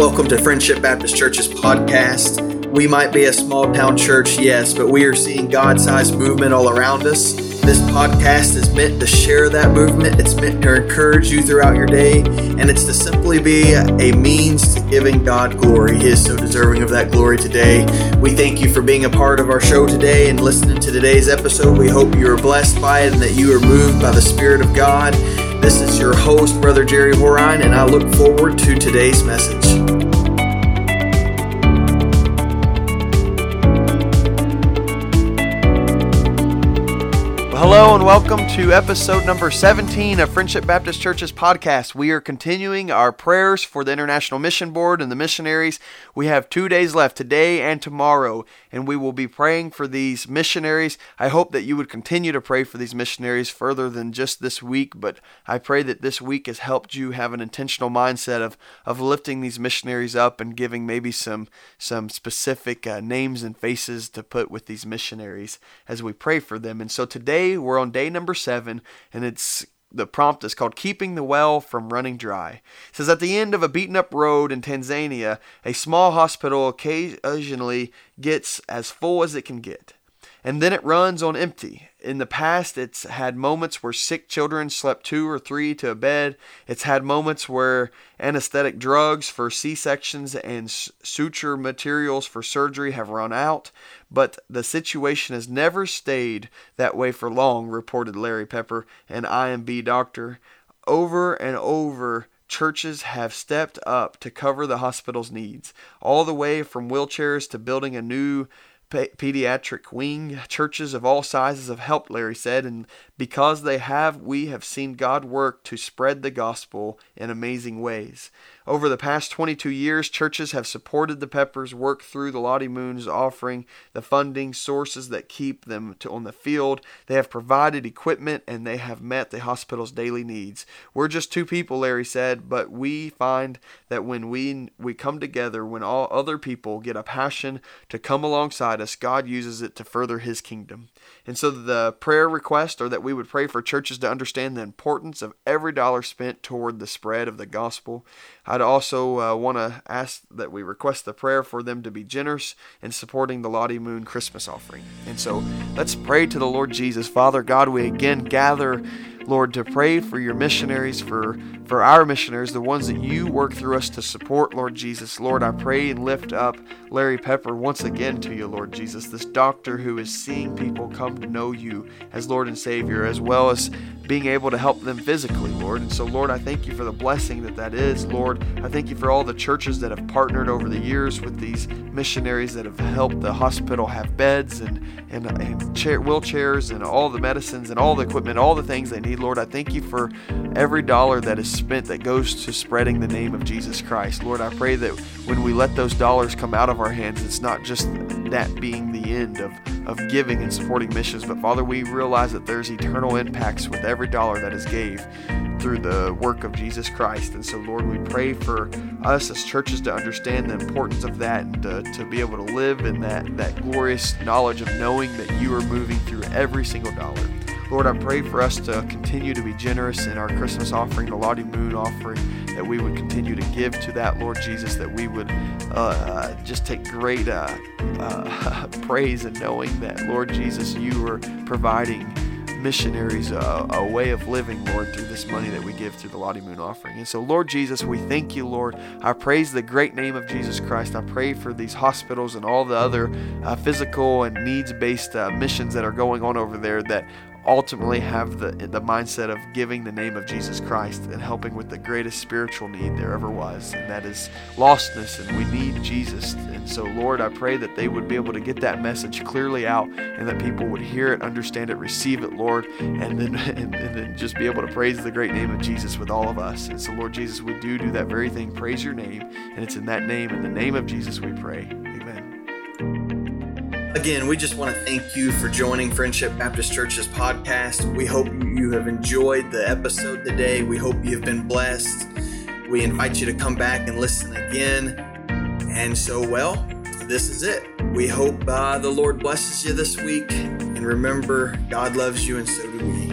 Welcome to Friendship Baptist Church's podcast. We might be a small town church, yes, but we are seeing God sized movement all around us. This podcast is meant to share that movement. It's meant to encourage you throughout your day, and it's to simply be a means to giving God glory. He is so deserving of that glory today. We thank you for being a part of our show today and listening to today's episode. We hope you are blessed by it and that you are moved by the Spirit of God. This is your host, Brother Jerry Horine, and I look forward to today's message. Hello and welcome to episode number 17 of Friendship Baptist Church's podcast. We are continuing our prayers for the International Mission Board and the missionaries. We have two days left, today and tomorrow, and we will be praying for these missionaries. I hope that you would continue to pray for these missionaries further than just this week, but I pray that this week has helped you have an intentional mindset of, of lifting these missionaries up and giving maybe some, some specific uh, names and faces to put with these missionaries as we pray for them. And so today, we're on day number seven, and it's the prompt is called Keeping the Well from Running Dry. It says, At the end of a beaten up road in Tanzania, a small hospital occasionally gets as full as it can get and then it runs on empty. In the past, it's had moments where sick children slept two or three to a bed. It's had moments where anesthetic drugs for C sections and suture materials for surgery have run out. But the situation has never stayed that way for long, reported Larry Pepper, an IMB doctor. Over and over, churches have stepped up to cover the hospital's needs, all the way from wheelchairs to building a new pediatric wing. Churches of all sizes have helped, Larry said, and because they have, we have seen God work to spread the gospel in amazing ways. Over the past 22 years, churches have supported the Peppers work through the Lottie Moons, offering the funding sources that keep them on the field. They have provided equipment and they have met the hospital's daily needs. We're just two people, Larry said, but we find that when we we come together, when all other people get a passion to come alongside us, God uses it to further His kingdom. And so the prayer request, or that we would pray for churches to understand the importance of every dollar spent toward the spread of the gospel. I'd also uh, want to ask that we request the prayer for them to be generous in supporting the Lottie Moon Christmas offering. And so let's pray to the Lord Jesus. Father God, we again gather Lord, to pray for your missionaries, for, for our missionaries, the ones that you work through us to support, Lord Jesus. Lord, I pray and lift up Larry Pepper once again to you, Lord Jesus, this doctor who is seeing people come to know you as Lord and Savior, as well as being able to help them physically, Lord. And so, Lord, I thank you for the blessing that that is, Lord. I thank you for all the churches that have partnered over the years with these missionaries that have helped the hospital have beds and, and, and chair, wheelchairs and all the medicines and all the equipment, all the things they need, Lord. I thank you for every dollar that is spent that goes to spreading the name of Jesus Christ. Lord, I pray that when we let those dollars come out of our hands, it's not just that being the end of, of giving and supporting missions, but Father, we realize that there's eternal impacts with every dollar that is gave through the work of Jesus Christ. And so, Lord, we pray for us as churches to understand the importance of that and to, to be able to live in that, that glorious knowledge of knowing that you are moving through every single dollar. Lord, I pray for us to continue to be generous in our Christmas offering, the Lottie Moon offering, that we would continue to give to that, Lord Jesus, that we would uh, just take great uh, uh, praise in knowing that, Lord Jesus, you are providing missionaries a, a, way of living, Lord, through this money that we give through the Lottie Moon offering. And so, Lord Jesus, we thank you, Lord. I praise the great name of Jesus Christ. I pray for these hospitals and all the other uh, physical and needs based uh, missions that are going on over there that ultimately have the, the mindset of giving the name of Jesus Christ and helping with the greatest spiritual need there ever was, and that is lostness, and we need Jesus. And so, Lord, I pray that they would be able to get that message clearly out and that people would hear it, understand it, receive it, Lord, and then, and, and then just be able to praise the great name of Jesus with all of us. And so, Lord Jesus, we do do that very thing, praise your name, and it's in that name, in the name of Jesus, we pray. Again, we just want to thank you for joining Friendship Baptist Church's podcast. We hope you have enjoyed the episode today. We hope you have been blessed. We invite you to come back and listen again. And so, well, this is it. We hope uh, the Lord blesses you this week. And remember, God loves you, and so do we.